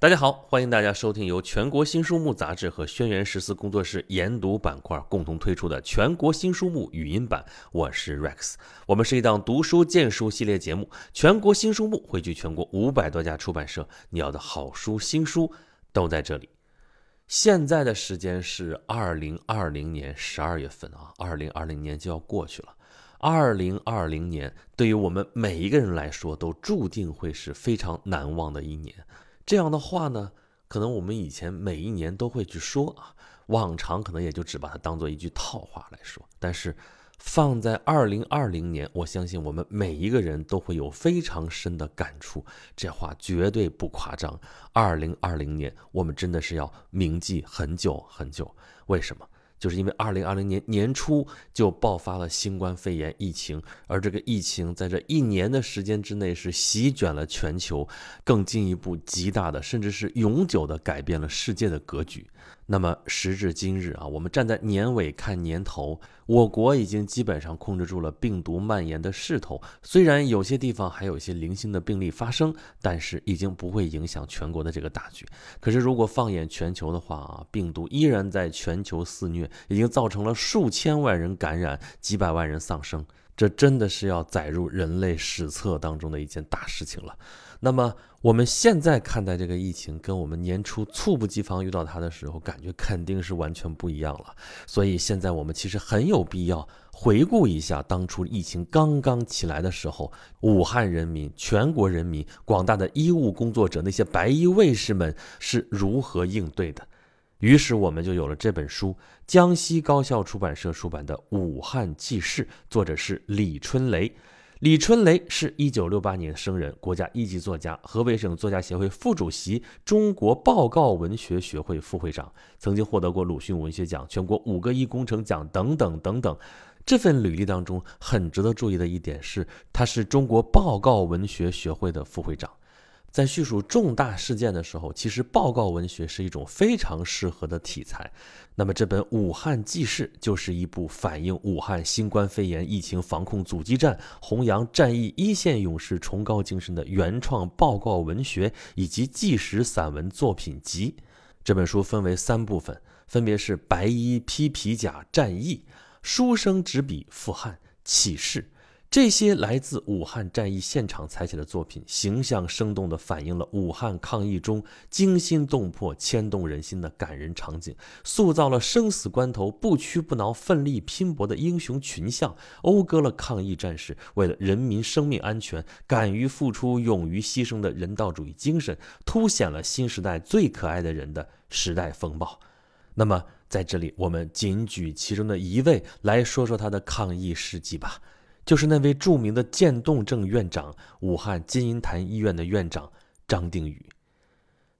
大家好，欢迎大家收听由全国新书目杂志和轩辕十四工作室研读板块共同推出的全国新书目语音版。我是 Rex，我们是一档读书荐书系列节目。全国新书目汇聚全国五百多家出版社，你要的好书、新书都在这里。现在的时间是二零二零年十二月份啊，二零二零年就要过去了。二零二零年对于我们每一个人来说，都注定会是非常难忘的一年。这样的话呢，可能我们以前每一年都会去说啊，往常可能也就只把它当做一句套话来说。但是放在二零二零年，我相信我们每一个人都会有非常深的感触，这话绝对不夸张。二零二零年，我们真的是要铭记很久很久。为什么？就是因为二零二零年年初就爆发了新冠肺炎疫情，而这个疫情在这一年的时间之内是席卷了全球，更进一步极大的，甚至是永久的改变了世界的格局。那么时至今日啊，我们站在年尾看年头，我国已经基本上控制住了病毒蔓延的势头。虽然有些地方还有一些零星的病例发生，但是已经不会影响全国的这个大局。可是如果放眼全球的话啊，病毒依然在全球肆虐，已经造成了数千万人感染，几百万人丧生。这真的是要载入人类史册当中的一件大事情了。那么我们现在看待这个疫情，跟我们年初猝不及防遇到它的时候，感觉肯定是完全不一样了。所以现在我们其实很有必要回顾一下当初疫情刚刚起来的时候，武汉人民、全国人民、广大的医务工作者、那些白衣卫士们是如何应对的。于是我们就有了这本书，江西高校出版社出版的《武汉纪事》，作者是李春雷。李春雷是一九六八年生人，国家一级作家，河北省作家协会副主席，中国报告文学学会副会长，曾经获得过鲁迅文学奖、全国五个一工程奖等等等等。这份履历当中很值得注意的一点是，他是中国报告文学学会的副会长。在叙述重大事件的时候，其实报告文学是一种非常适合的题材。那么这本《武汉纪事》就是一部反映武汉新冠肺炎疫情防控阻击战、弘扬战役一线勇士崇高精神的原创报告文学以及纪实散文作品集。这本书分为三部分，分别是《白衣披皮甲战役》《书生执笔赴汉启事》。这些来自武汉战役现场采写的作品，形象生动地反映了武汉抗疫中惊心动魄、牵动人心的感人场景，塑造了生死关头不屈不挠、奋力拼搏的英雄群像，讴歌了抗疫战士为了人民生命安全敢于付出、勇于牺牲的人道主义精神，凸显了新时代最可爱的人的时代风暴。那么，在这里，我们仅举其中的一位来说说他的抗疫事迹吧。就是那位著名的渐冻症院长，武汉金银潭医院的院长张定宇。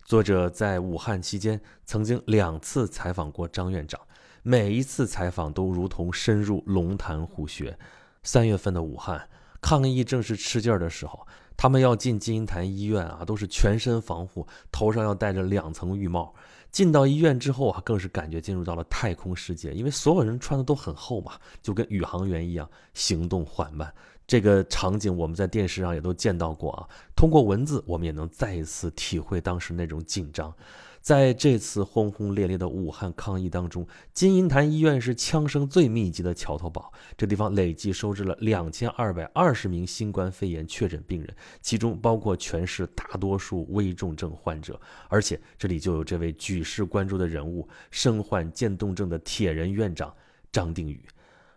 作者在武汉期间曾经两次采访过张院长，每一次采访都如同深入龙潭虎穴。三月份的武汉抗疫正是吃劲儿的时候，他们要进金银潭医院啊，都是全身防护，头上要戴着两层浴帽。进到医院之后啊，更是感觉进入到了太空世界，因为所有人穿的都很厚嘛，就跟宇航员一样，行动缓慢。这个场景我们在电视上也都见到过啊，通过文字我们也能再一次体会当时那种紧张。在这次轰轰烈烈的武汉抗疫当中，金银潭医院是枪声最密集的桥头堡。这地方累计收治了两千二百二十名新冠肺炎确诊病人，其中包括全市大多数危重症患者。而且这里就有这位举世关注的人物——身患渐冻症的铁人院长张定宇。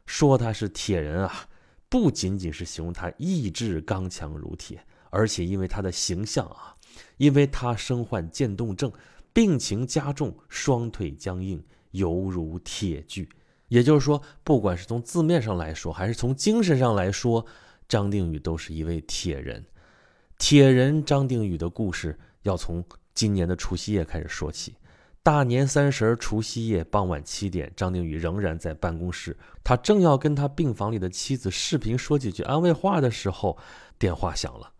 说他是铁人啊，不仅仅是形容他意志刚强如铁，而且因为他的形象啊，因为他身患渐冻症。病情加重，双腿僵硬，犹如铁锯。也就是说，不管是从字面上来说，还是从精神上来说，张定宇都是一位铁人。铁人张定宇的故事要从今年的除夕夜开始说起。大年三十儿除夕夜傍晚七点，张定宇仍然在办公室，他正要跟他病房里的妻子视频说几句安慰话的时候，电话响了。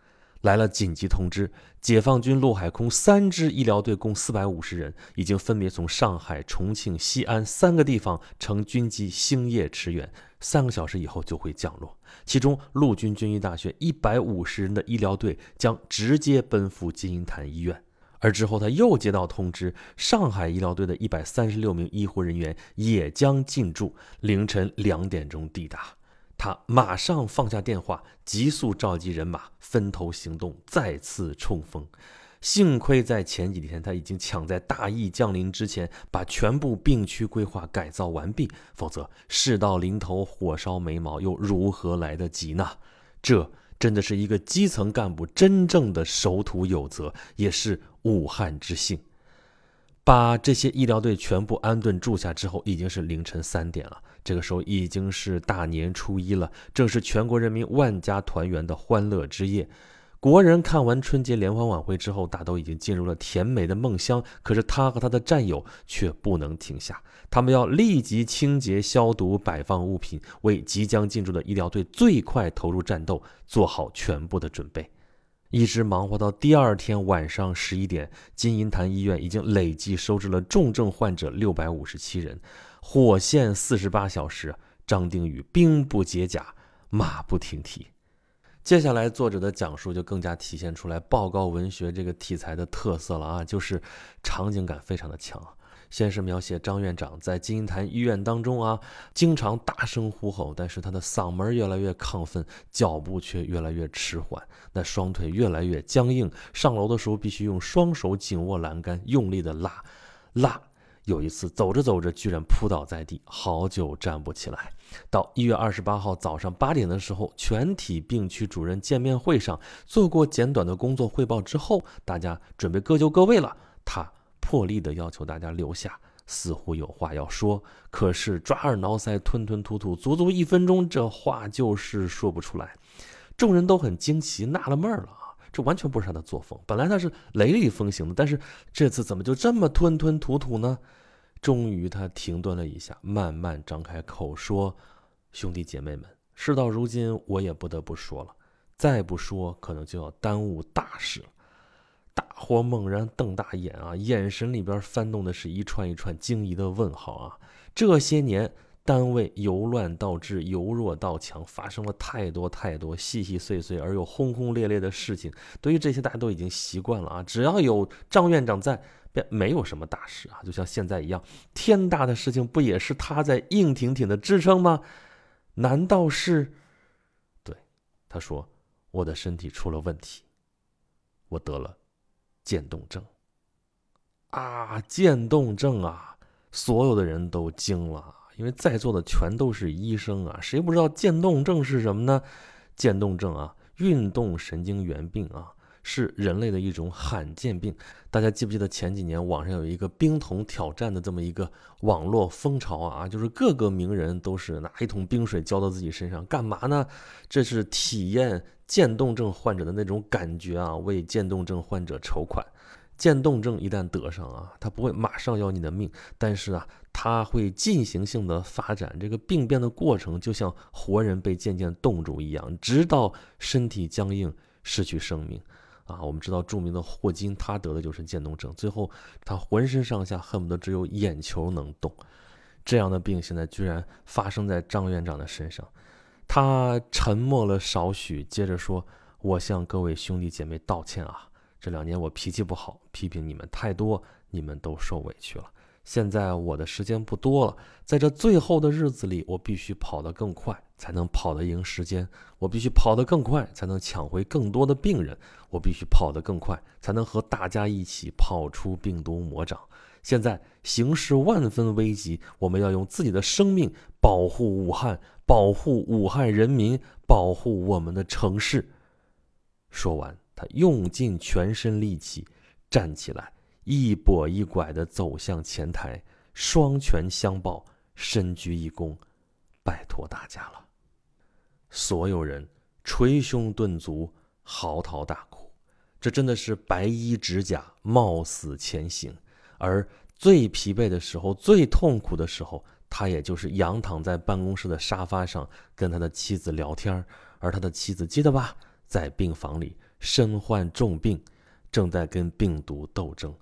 来了紧急通知，解放军陆海空三支医疗队共四百五十人，已经分别从上海、重庆、西安三个地方乘军机星夜驰援，三个小时以后就会降落。其中，陆军军医大学一百五十人的医疗队将直接奔赴金银潭医院。而之后他又接到通知，上海医疗队的一百三十六名医护人员也将进驻，凌晨两点钟抵达。他马上放下电话，急速召集人马，分头行动，再次冲锋。幸亏在前几天，他已经抢在大疫降临之前，把全部病区规划改造完毕，否则事到临头，火烧眉毛，又如何来得及呢？这真的是一个基层干部真正的守土有责，也是武汉之幸。把这些医疗队全部安顿住下之后，已经是凌晨三点了。这个时候已经是大年初一了，正是全国人民万家团圆的欢乐之夜。国人看完春节联欢晚会之后，大都已经进入了甜美的梦乡。可是他和他的战友却不能停下，他们要立即清洁消毒、摆放物品，为即将进驻的医疗队最快投入战斗做好全部的准备。一直忙活到第二天晚上十一点，金银潭医院已经累计收治了重症患者六百五十七人。火线四十八小时，张定宇兵不解甲，马不停蹄。接下来，作者的讲述就更加体现出来报告文学这个题材的特色了啊，就是场景感非常的强。先是描写张院长在金银潭医院当中啊，经常大声呼吼，但是他的嗓门越来越亢奋，脚步却越来越迟缓，那双腿越来越僵硬，上楼的时候必须用双手紧握栏杆，用力的拉，拉。有一次走着走着，居然扑倒在地，好久站不起来。到一月二十八号早上八点的时候，全体病区主任见面会上做过简短的工作汇报之后，大家准备各就各位了。他破例的要求大家留下，似乎有话要说，可是抓耳挠腮，吞吞吐吐，足足一分钟，这话就是说不出来。众人都很惊奇，纳了闷了啊。这完全不是他的作风。本来他是雷厉风行的，但是这次怎么就这么吞吞吐吐呢？终于他停顿了一下，慢慢张开口说：“兄弟姐妹们，事到如今，我也不得不说了。再不说，可能就要耽误大事了。”大伙猛然瞪大眼啊，眼神里边翻动的是一串一串惊疑的问号啊！这些年。单位由乱到治，由弱到强，发生了太多太多细细碎碎而又轰轰烈烈的事情。对于这些，大家都已经习惯了啊。只要有张院长在，便没有什么大事啊。就像现在一样，天大的事情不也是他在硬挺挺的支撑吗？难道是？对，他说：“我的身体出了问题，我得了渐冻症。”啊，渐冻症啊！所有的人都惊了。因为在座的全都是医生啊，谁不知道渐冻症是什么呢？渐冻症啊，运动神经元病啊，是人类的一种罕见病。大家记不记得前几年网上有一个冰桶挑战的这么一个网络风潮啊？就是各个名人都是拿一桶冰水浇到自己身上，干嘛呢？这是体验渐冻症患者的那种感觉啊，为渐冻症患者筹款。渐冻症一旦得上啊，它不会马上要你的命，但是啊，它会进行性的发展。这个病变的过程就像活人被渐渐冻住一样，直到身体僵硬失去生命。啊，我们知道著名的霍金，他得的就是渐冻症，最后他浑身上下恨不得只有眼球能动。这样的病现在居然发生在张院长的身上。他沉默了少许，接着说：“我向各位兄弟姐妹道歉啊。”这两年我脾气不好，批评你们太多，你们都受委屈了。现在我的时间不多了，在这最后的日子里，我必须跑得更快，才能跑得赢时间；我必须跑得更快，才能抢回更多的病人；我必须跑得更快，才能和大家一起跑出病毒魔掌。现在形势万分危急，我们要用自己的生命保护武汉，保护武汉人民，保护我们的城市。说完。他用尽全身力气站起来，一跛一拐地走向前台，双拳相抱，深鞠一躬，拜托大家了。所有人捶胸顿足，嚎啕大哭。这真的是白衣执甲，冒死前行。而最疲惫的时候，最痛苦的时候，他也就是仰躺在办公室的沙发上，跟他的妻子聊天而他的妻子记得吧，在病房里。身患重病，正在跟病毒斗争。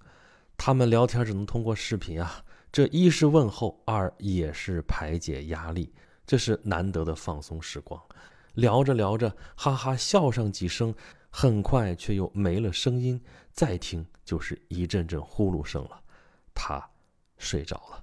他们聊天只能通过视频啊，这一是问候，二也是排解压力，这是难得的放松时光。聊着聊着，哈哈笑上几声，很快却又没了声音，再听就是一阵阵呼噜声了。他睡着了。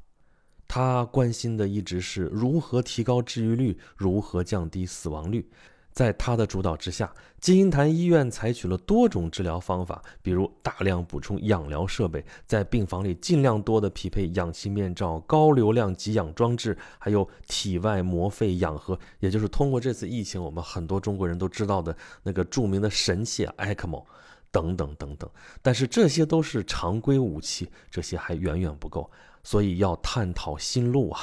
他关心的一直是如何提高治愈率，如何降低死亡率。在他的主导之下，金银潭医院采取了多种治疗方法，比如大量补充氧疗设备，在病房里尽量多的匹配氧气面罩、高流量给氧装置，还有体外膜肺氧合，也就是通过这次疫情，我们很多中国人都知道的那个著名的神器 ECMO 等等等等。但是这些都是常规武器，这些还远远不够。所以要探讨新路啊！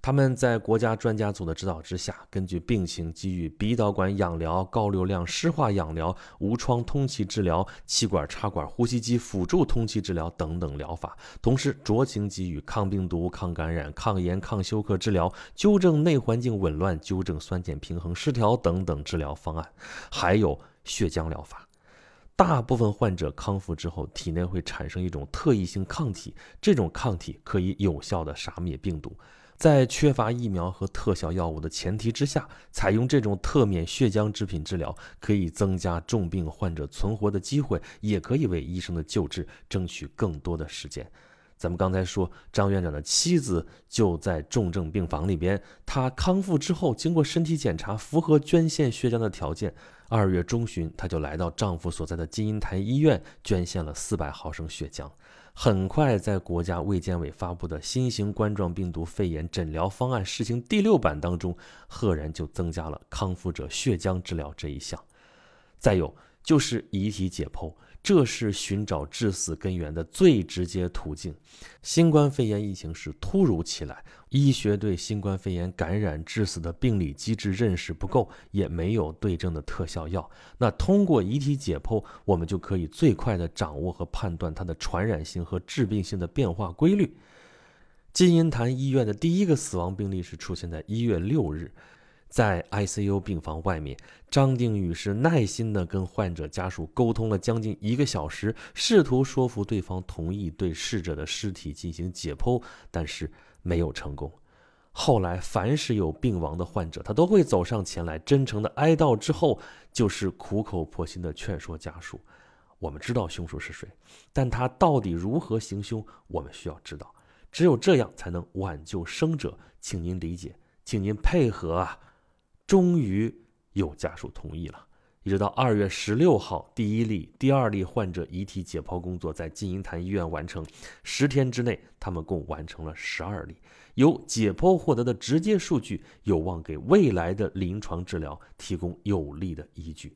他们在国家专家组的指导之下，根据病情给予鼻导管氧疗、高流量湿化氧疗、无创通气治疗、气管插管呼吸机辅助通气治疗等等疗法，同时酌情给予抗病毒、抗感染、抗炎、抗休克治疗，纠正内环境紊乱、纠正酸碱平衡失调等等治疗方案，还有血浆疗法。大部分患者康复之后，体内会产生一种特异性抗体，这种抗体可以有效的杀灭病毒。在缺乏疫苗和特效药物的前提之下，采用这种特免血浆制品治疗，可以增加重病患者存活的机会，也可以为医生的救治争取更多的时间。咱们刚才说，张院长的妻子就在重症病房里边，她康复之后，经过身体检查，符合捐献血浆的条件。二月中旬，她就来到丈夫所在的金银潭医院，捐献了四百毫升血浆。很快，在国家卫健委发布的新型冠状病毒肺炎诊疗方案试行第六版当中，赫然就增加了康复者血浆治疗这一项。再有就是遗体解剖。这是寻找致死根源的最直接途径。新冠肺炎疫情是突如其来，医学对新冠肺炎感染致死的病理机制认识不够，也没有对症的特效药。那通过遗体解剖，我们就可以最快的掌握和判断它的传染性和致病性的变化规律。金银潭医院的第一个死亡病例是出现在一月六日。在 ICU 病房外面，张定宇是耐心地跟患者家属沟通了将近一个小时，试图说服对方同意对逝者的尸体进行解剖，但是没有成功。后来，凡是有病亡的患者，他都会走上前来，真诚的哀悼之后，就是苦口婆心的劝说家属：我们知道凶手是谁，但他到底如何行凶，我们需要知道。只有这样才能挽救生者，请您理解，请您配合啊！终于有家属同意了。一直到二月十六号，第一例、第二例患者遗体解剖工作在金银潭医院完成。十天之内，他们共完成了十二例。由解剖获得的直接数据，有望给未来的临床治疗提供有力的依据。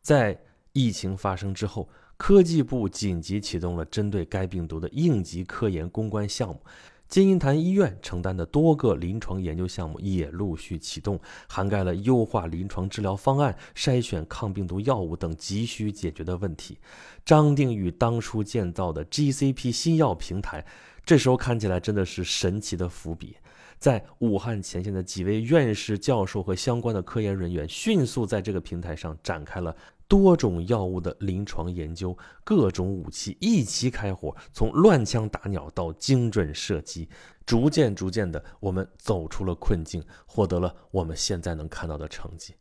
在疫情发生之后，科技部紧急启动了针对该病毒的应急科研攻关项目。金银潭医院承担的多个临床研究项目也陆续启动，涵盖了优化临床治疗方案、筛选抗病毒药物等急需解决的问题。张定宇当初建造的 GCP 新药平台，这时候看起来真的是神奇的伏笔。在武汉前线的几位院士、教授和相关的科研人员，迅速在这个平台上展开了。多种药物的临床研究，各种武器一齐开火，从乱枪打鸟到精准射击，逐渐逐渐的，我们走出了困境，获得了我们现在能看到的成绩。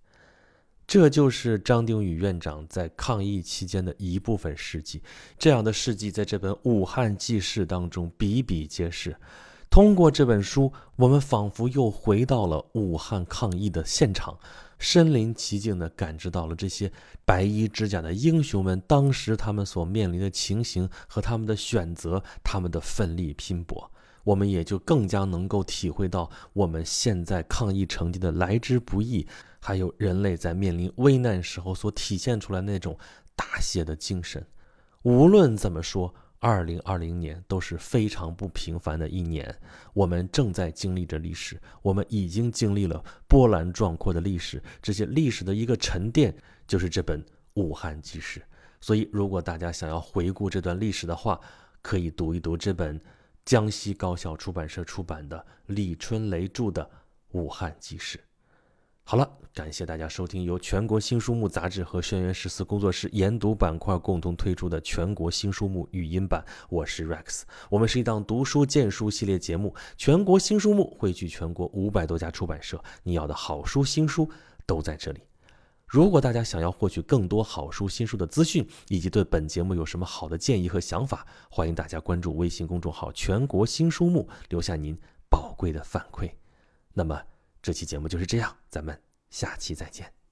这就是张定宇院长在抗疫期间的一部分事迹。这样的事迹在这本《武汉纪事》当中比比皆是。通过这本书，我们仿佛又回到了武汉抗疫的现场。身临其境地感知到了这些白衣执甲的英雄们当时他们所面临的情形和他们的选择，他们的奋力拼搏，我们也就更加能够体会到我们现在抗疫成绩的来之不易，还有人类在面临危难时候所体现出来那种大写的精神。无论怎么说。二零二零年都是非常不平凡的一年，我们正在经历着历史，我们已经经历了波澜壮阔的历史，这些历史的一个沉淀就是这本《武汉纪事》。所以，如果大家想要回顾这段历史的话，可以读一读这本江西高校出版社出版的李春雷著的《武汉纪事》。好了感谢大家收听由全国新书目杂志和轩辕十四工作室研读板块共同推出的全国新书目语音版我是 rex 我们是一档读书荐书系列节目全国新书目汇聚全国五百多家出版社你要的好书新书都在这里。如果大家想要获取更多好书新书的资讯以及对本节目有什么好的建议和想法欢迎大家关注微信公众号全国新书目留下您宝贵的反馈。那么这期节目就是这样咱们下期再见。